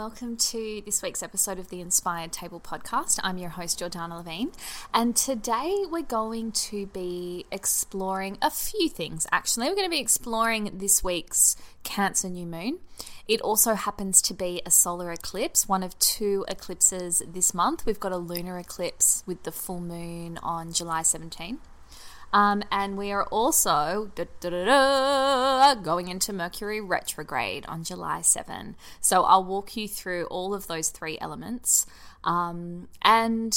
welcome to this week's episode of the Inspired Table podcast. I'm your host, Jordana Levine, and today we're going to be exploring a few things. Actually, we're going to be exploring this week's Cancer New Moon. It also happens to be a solar eclipse, one of two eclipses this month. We've got a lunar eclipse with the full moon on July 17. Um, and we are also da, da, da, going into Mercury retrograde on July 7. So I'll walk you through all of those three elements. Um, and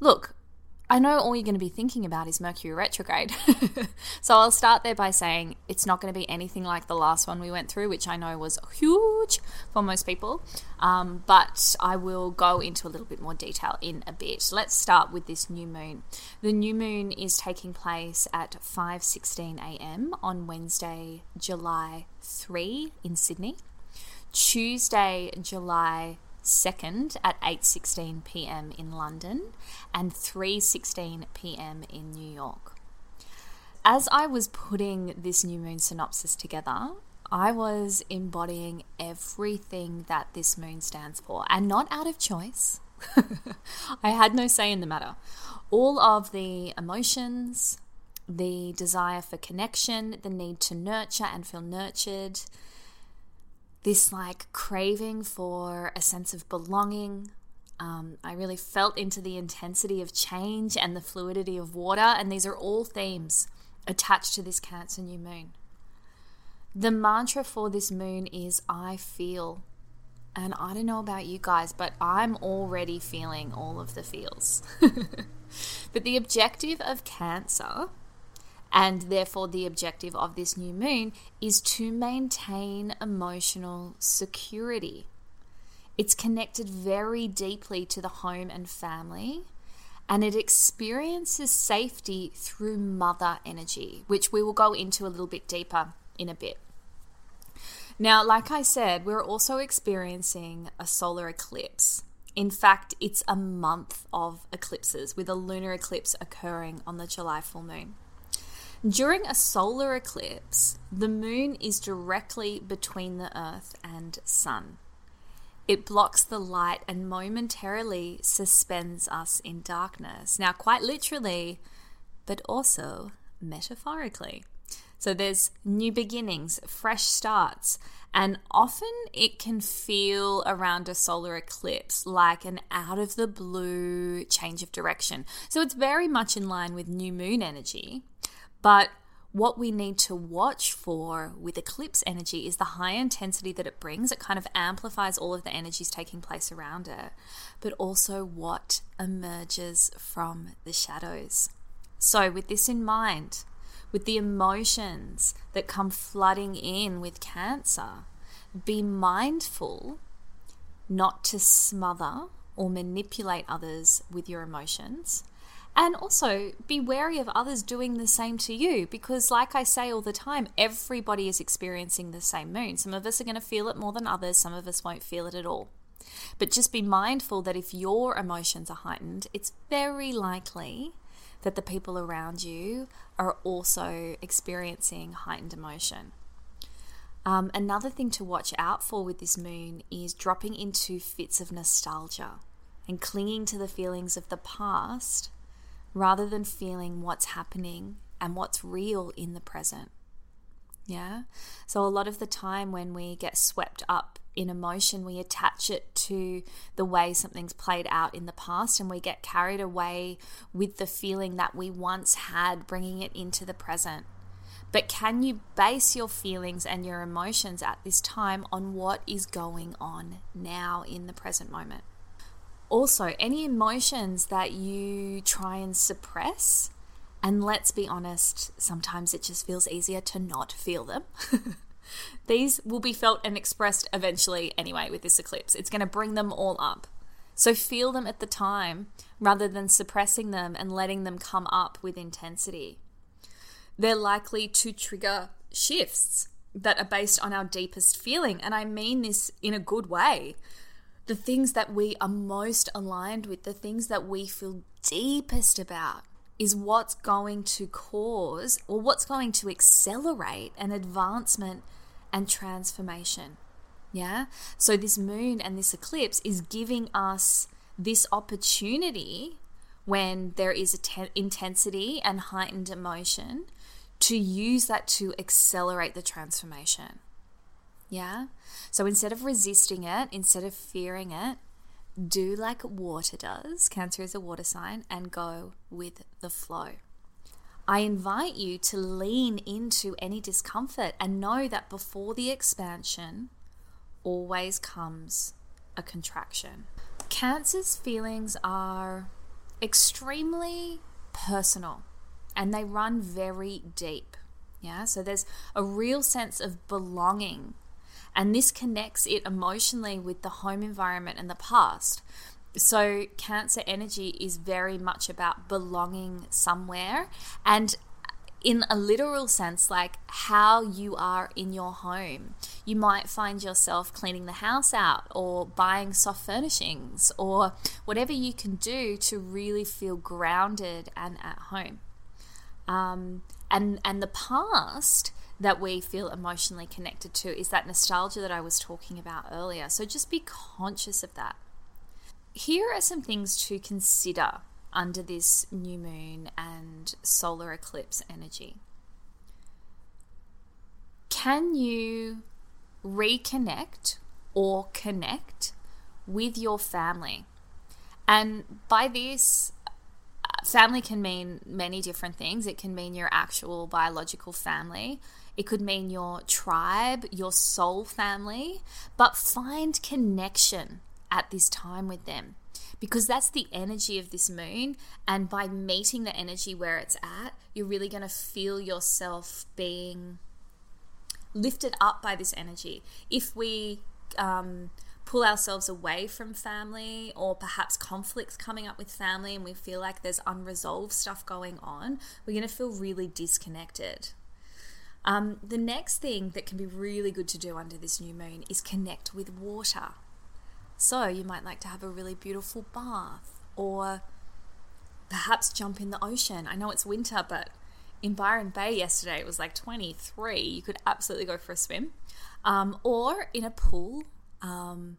look, I know all you're going to be thinking about is Mercury retrograde. so I'll start there by saying it's not going to be anything like the last one we went through, which I know was huge for most people. Um, but I will go into a little bit more detail in a bit. Let's start with this new moon. The new moon is taking place at 5:16 a.m. on Wednesday, July 3 in Sydney. Tuesday, July 2nd at 8:16 p.m. in London and 3:16 p.m. in New York. As I was putting this new moon synopsis together, I was embodying everything that this moon stands for and not out of choice. I had no say in the matter. All of the emotions, the desire for connection, the need to nurture and feel nurtured, this like craving for a sense of belonging. Um, I really felt into the intensity of change and the fluidity of water, and these are all themes attached to this Cancer new moon. The mantra for this moon is I feel. And I don't know about you guys, but I'm already feeling all of the feels. but the objective of Cancer and therefore the objective of this new moon is to maintain emotional security. It's connected very deeply to the home and family, and it experiences safety through mother energy, which we will go into a little bit deeper in a bit. Now, like I said, we're also experiencing a solar eclipse. In fact, it's a month of eclipses with a lunar eclipse occurring on the July full moon. During a solar eclipse, the moon is directly between the earth and sun. It blocks the light and momentarily suspends us in darkness. Now, quite literally, but also metaphorically. So there's new beginnings, fresh starts, and often it can feel around a solar eclipse like an out of the blue change of direction. So it's very much in line with new moon energy. But what we need to watch for with eclipse energy is the high intensity that it brings. It kind of amplifies all of the energies taking place around it, but also what emerges from the shadows. So, with this in mind, with the emotions that come flooding in with Cancer, be mindful not to smother or manipulate others with your emotions. And also be wary of others doing the same to you because, like I say all the time, everybody is experiencing the same moon. Some of us are going to feel it more than others, some of us won't feel it at all. But just be mindful that if your emotions are heightened, it's very likely that the people around you are also experiencing heightened emotion. Um, another thing to watch out for with this moon is dropping into fits of nostalgia and clinging to the feelings of the past rather than feeling what's happening and what's real in the present. Yeah. So, a lot of the time when we get swept up in emotion, we attach it to the way something's played out in the past and we get carried away with the feeling that we once had, bringing it into the present. But can you base your feelings and your emotions at this time on what is going on now in the present moment? Also, any emotions that you try and suppress, and let's be honest, sometimes it just feels easier to not feel them. These will be felt and expressed eventually anyway with this eclipse. It's going to bring them all up. So feel them at the time rather than suppressing them and letting them come up with intensity. They're likely to trigger shifts that are based on our deepest feeling. And I mean this in a good way. The things that we are most aligned with, the things that we feel deepest about, is what's going to cause or what's going to accelerate an advancement and transformation. Yeah. So, this moon and this eclipse is giving us this opportunity when there is a te- intensity and heightened emotion to use that to accelerate the transformation. Yeah. So, instead of resisting it, instead of fearing it, do like water does. Cancer is a water sign and go with the flow. I invite you to lean into any discomfort and know that before the expansion always comes a contraction. Cancer's feelings are extremely personal and they run very deep. Yeah, so there's a real sense of belonging, and this connects it emotionally with the home environment and the past. So, Cancer energy is very much about belonging somewhere and in a literal sense, like how you are in your home. You might find yourself cleaning the house out or buying soft furnishings or whatever you can do to really feel grounded and at home. Um, and, and the past that we feel emotionally connected to is that nostalgia that I was talking about earlier. So just be conscious of that here are some things to consider under this new moon and solar eclipse energy. Can you reconnect or connect with your family? And by this, family can mean many different things. It can mean your actual biological family, it could mean your tribe, your soul family, but find connection at this time with them because that's the energy of this moon. And by meeting the energy where it's at, you're really going to feel yourself being lifted up by this energy. If we um, pull ourselves away from family or perhaps conflicts coming up with family and we feel like there's unresolved stuff going on, we're going to feel really disconnected. Um, the next thing that can be really good to do under this new moon is connect with water. So you might like to have a really beautiful bath or perhaps jump in the ocean. I know it's winter, but in Byron Bay yesterday it was like 23. You could absolutely go for a swim. Um, or in a pool. Um,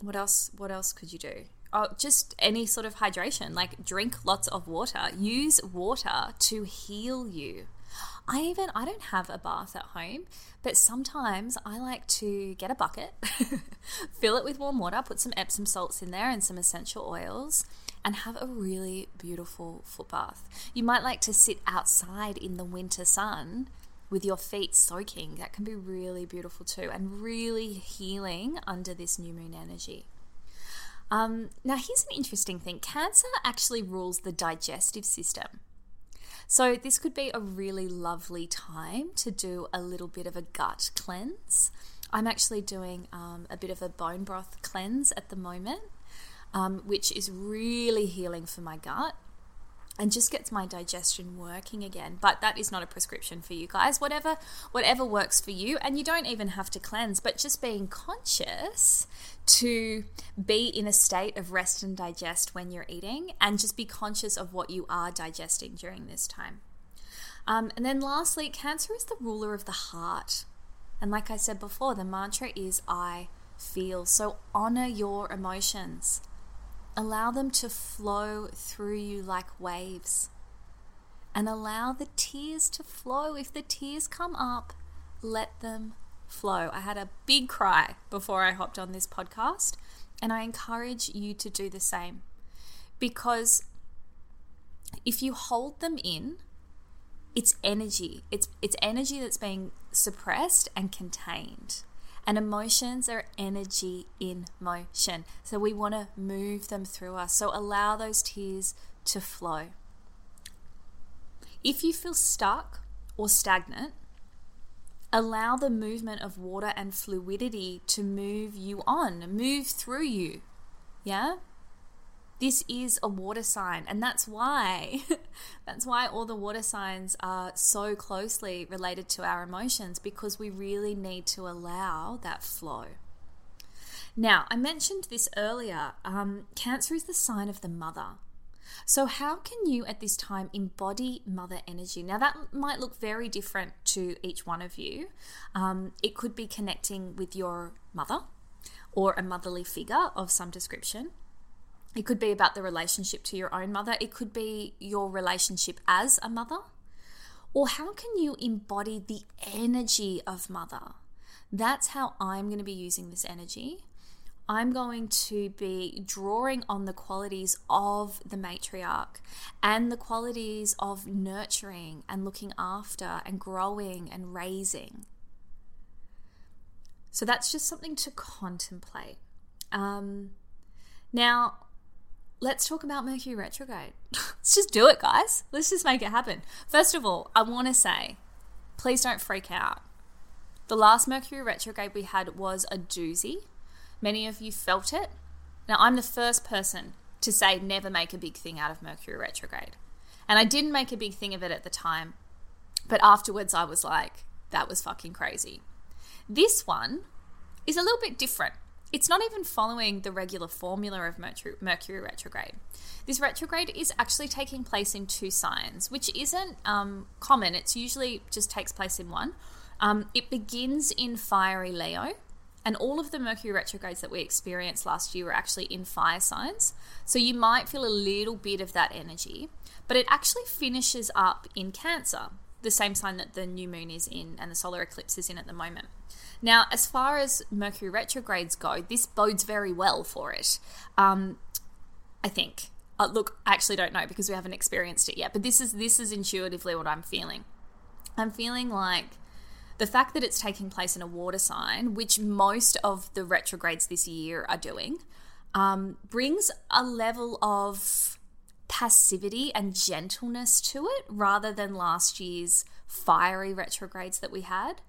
what else? What else could you do? Oh, just any sort of hydration. Like drink lots of water. Use water to heal you. I even I don't have a bath at home, but sometimes I like to get a bucket, fill it with warm water, put some Epsom salts in there and some essential oils and have a really beautiful foot bath. You might like to sit outside in the winter sun with your feet soaking. That can be really beautiful too and really healing under this new moon energy. Um, now, here's an interesting thing Cancer actually rules the digestive system. So, this could be a really lovely time to do a little bit of a gut cleanse. I'm actually doing um, a bit of a bone broth cleanse at the moment, um, which is really healing for my gut and just gets my digestion working again. But that is not a prescription for you guys. Whatever whatever works for you. And you don't even have to cleanse but just being conscious to be in a state of rest and digest when you're eating and just be conscious of what you are digesting during this time. Um, and then lastly cancer is the ruler of the heart. And like i said before the mantra is i feel. So honor your emotions Allow them to flow through you like waves. And allow the tears to flow. If the tears come up, let them flow. I had a big cry before I hopped on this podcast, and I encourage you to do the same. Because if you hold them in, it's energy. It's it's energy that's being suppressed and contained. And emotions are energy in motion. So we want to move them through us. So allow those tears to flow. If you feel stuck or stagnant, allow the movement of water and fluidity to move you on, move through you. Yeah? This is a water sign, and that's why that's why all the water signs are so closely related to our emotions because we really need to allow that flow. Now, I mentioned this earlier. Um, cancer is the sign of the mother. So, how can you at this time embody mother energy? Now, that might look very different to each one of you. Um, it could be connecting with your mother or a motherly figure of some description. It could be about the relationship to your own mother. It could be your relationship as a mother. Or how can you embody the energy of mother? That's how I'm going to be using this energy. I'm going to be drawing on the qualities of the matriarch and the qualities of nurturing and looking after and growing and raising. So that's just something to contemplate. Um, now, let's talk about Mercury retrograde. let's just do it, guys. Let's just make it happen. First of all, I want to say, please don't freak out. The last Mercury retrograde we had was a doozy. Many of you felt it. Now, I'm the first person to say never make a big thing out of Mercury retrograde. And I didn't make a big thing of it at the time, but afterwards I was like, that was fucking crazy. This one is a little bit different it's not even following the regular formula of Mercury, retrograde. This retrograde is actually taking place in two signs, which isn't um, common. It's usually just takes place in one. Um, it begins in fiery Leo, and all of the Mercury retrogrades that we experienced last year were actually in fire signs. So you might feel a little bit of that energy, but it actually finishes up in Cancer, the same sign that the new moon is in and the solar eclipse is in at the moment. Now, as far as Mercury retrogrades go, this bodes very well for it. Um, I think. Uh, look, I actually don't know because we haven't experienced it yet, but this is this is intuitively what I'm feeling. I'm feeling like the fact that it's taking place in a water sign, which most of the retrogrades this year are doing, um, brings a level of passivity and gentleness to it rather than last year's fiery retrogrades that we had.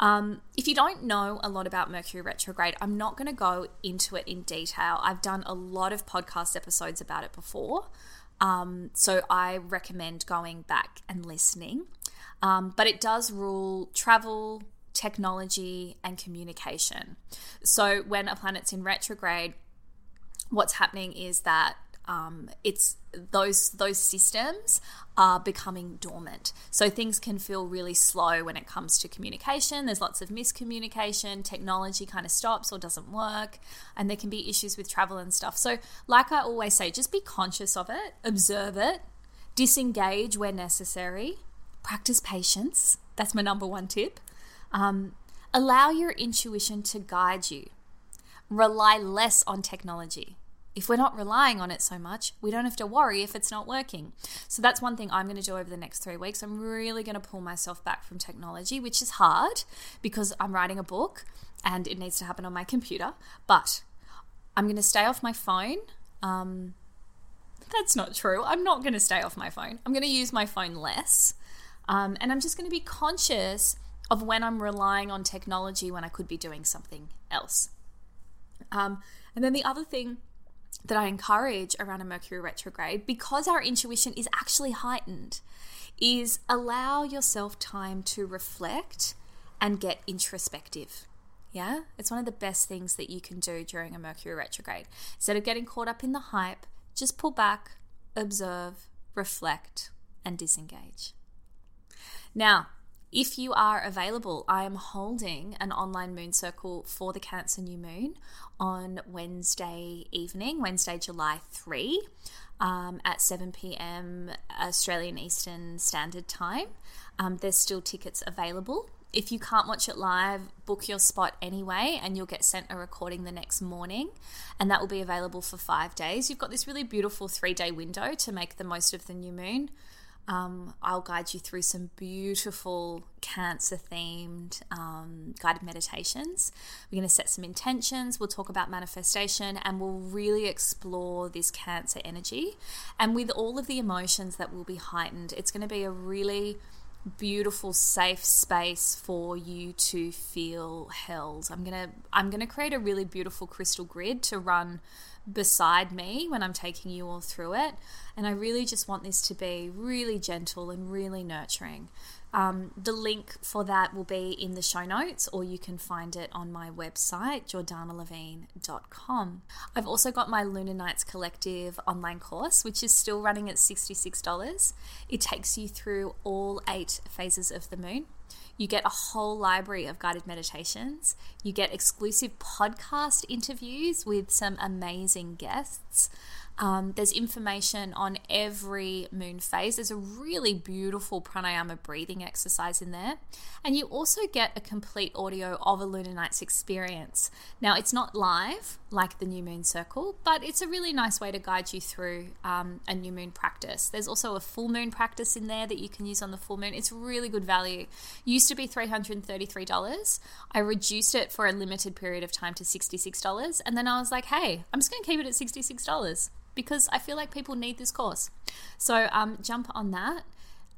Um, if you don't know a lot about Mercury retrograde, I'm not going to go into it in detail. I've done a lot of podcast episodes about it before. Um, so I recommend going back and listening. Um, but it does rule travel, technology, and communication. So when a planet's in retrograde, what's happening is that um, it's those those systems are becoming dormant. So things can feel really slow when it comes to communication. There's lots of miscommunication. Technology kind of stops or doesn't work, and there can be issues with travel and stuff. So, like I always say, just be conscious of it, observe it, disengage where necessary, practice patience. That's my number one tip. Um, allow your intuition to guide you. Rely less on technology if we're not relying on it so much, we don't have to worry if it's not working. So that's one thing I'm going to do over the next three weeks. I'm really going to pull myself back from technology, which is hard because I'm writing a book and it needs to happen on my computer. But I'm going to stay off my phone. Um, that's not true. I'm not going to stay off my phone. I'm going to use my phone less. Um, and I'm just going to be conscious of when I'm relying on technology when I could be doing something else. Um, and then the other thing that I encourage around a Mercury retrograde, because our intuition is actually heightened, is allow yourself time to reflect and get introspective. Yeah, it's one of the best things that you can do during a Mercury retrograde. Instead of getting caught up in the hype, just pull back, observe, reflect, and disengage. Now, if you are available, I am holding an online moon circle for the Cancer new moon on Wednesday evening, Wednesday, July 3, um, at 7 p.m. Australian Eastern Standard Time. Um, there's still tickets available. If you can't watch it live, book your spot anyway, and you'll get sent a recording the next morning, and that will be available for five days. You've got this really beautiful three day window to make the most of the new moon. Um, I'll guide you through some beautiful cancer themed um, guided meditations. We're going to set some intentions, we'll talk about manifestation, and we'll really explore this cancer energy. And with all of the emotions that will be heightened, it's going to be a really beautiful safe space for you to feel held. I'm going to I'm going to create a really beautiful crystal grid to run beside me when I'm taking you all through it. And I really just want this to be really gentle and really nurturing. Um, the link for that will be in the show notes, or you can find it on my website, jordanalevine.com. I've also got my Lunar Nights Collective online course, which is still running at $66. It takes you through all eight phases of the moon. You get a whole library of guided meditations. You get exclusive podcast interviews with some amazing guests. Um, there's information on every moon phase. There's a really beautiful pranayama breathing exercise in there. And you also get a complete audio of a Lunar Nights experience. Now, it's not live like the New Moon Circle, but it's a really nice way to guide you through um, a new moon practice. There's also a full moon practice in there that you can use on the full moon. It's really good value. Used to be $333. I reduced it for a limited period of time to $66. And then I was like, hey, I'm just going to keep it at $66 because I feel like people need this course. So um, jump on that.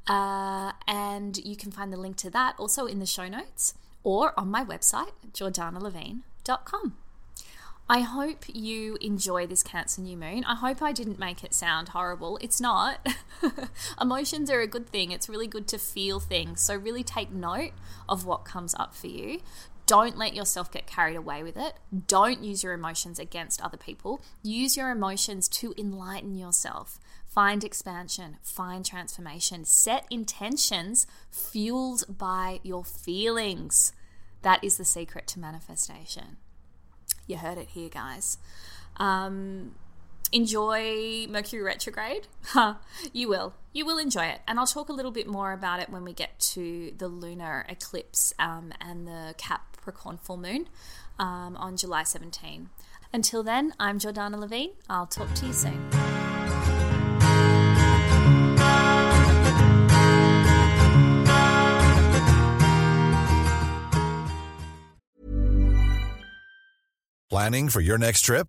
Uh, and you can find the link to that also in the show notes or on my website, jordanalevine.com. I hope you enjoy this Cancer New Moon. I hope I didn't make it sound horrible. It's not. Emotions are a good thing. It's really good to feel things. So, really take note of what comes up for you. Don't let yourself get carried away with it. Don't use your emotions against other people. Use your emotions to enlighten yourself. Find expansion, find transformation, set intentions fueled by your feelings. That is the secret to manifestation. You heard it here, guys. Um, enjoy Mercury retrograde? you will. You will enjoy it. And I'll talk a little bit more about it when we get to the lunar eclipse um, and the Capricorn full moon um, on July 17. Until then, I'm Jordana Levine. I'll talk to you soon. Planning for your next trip?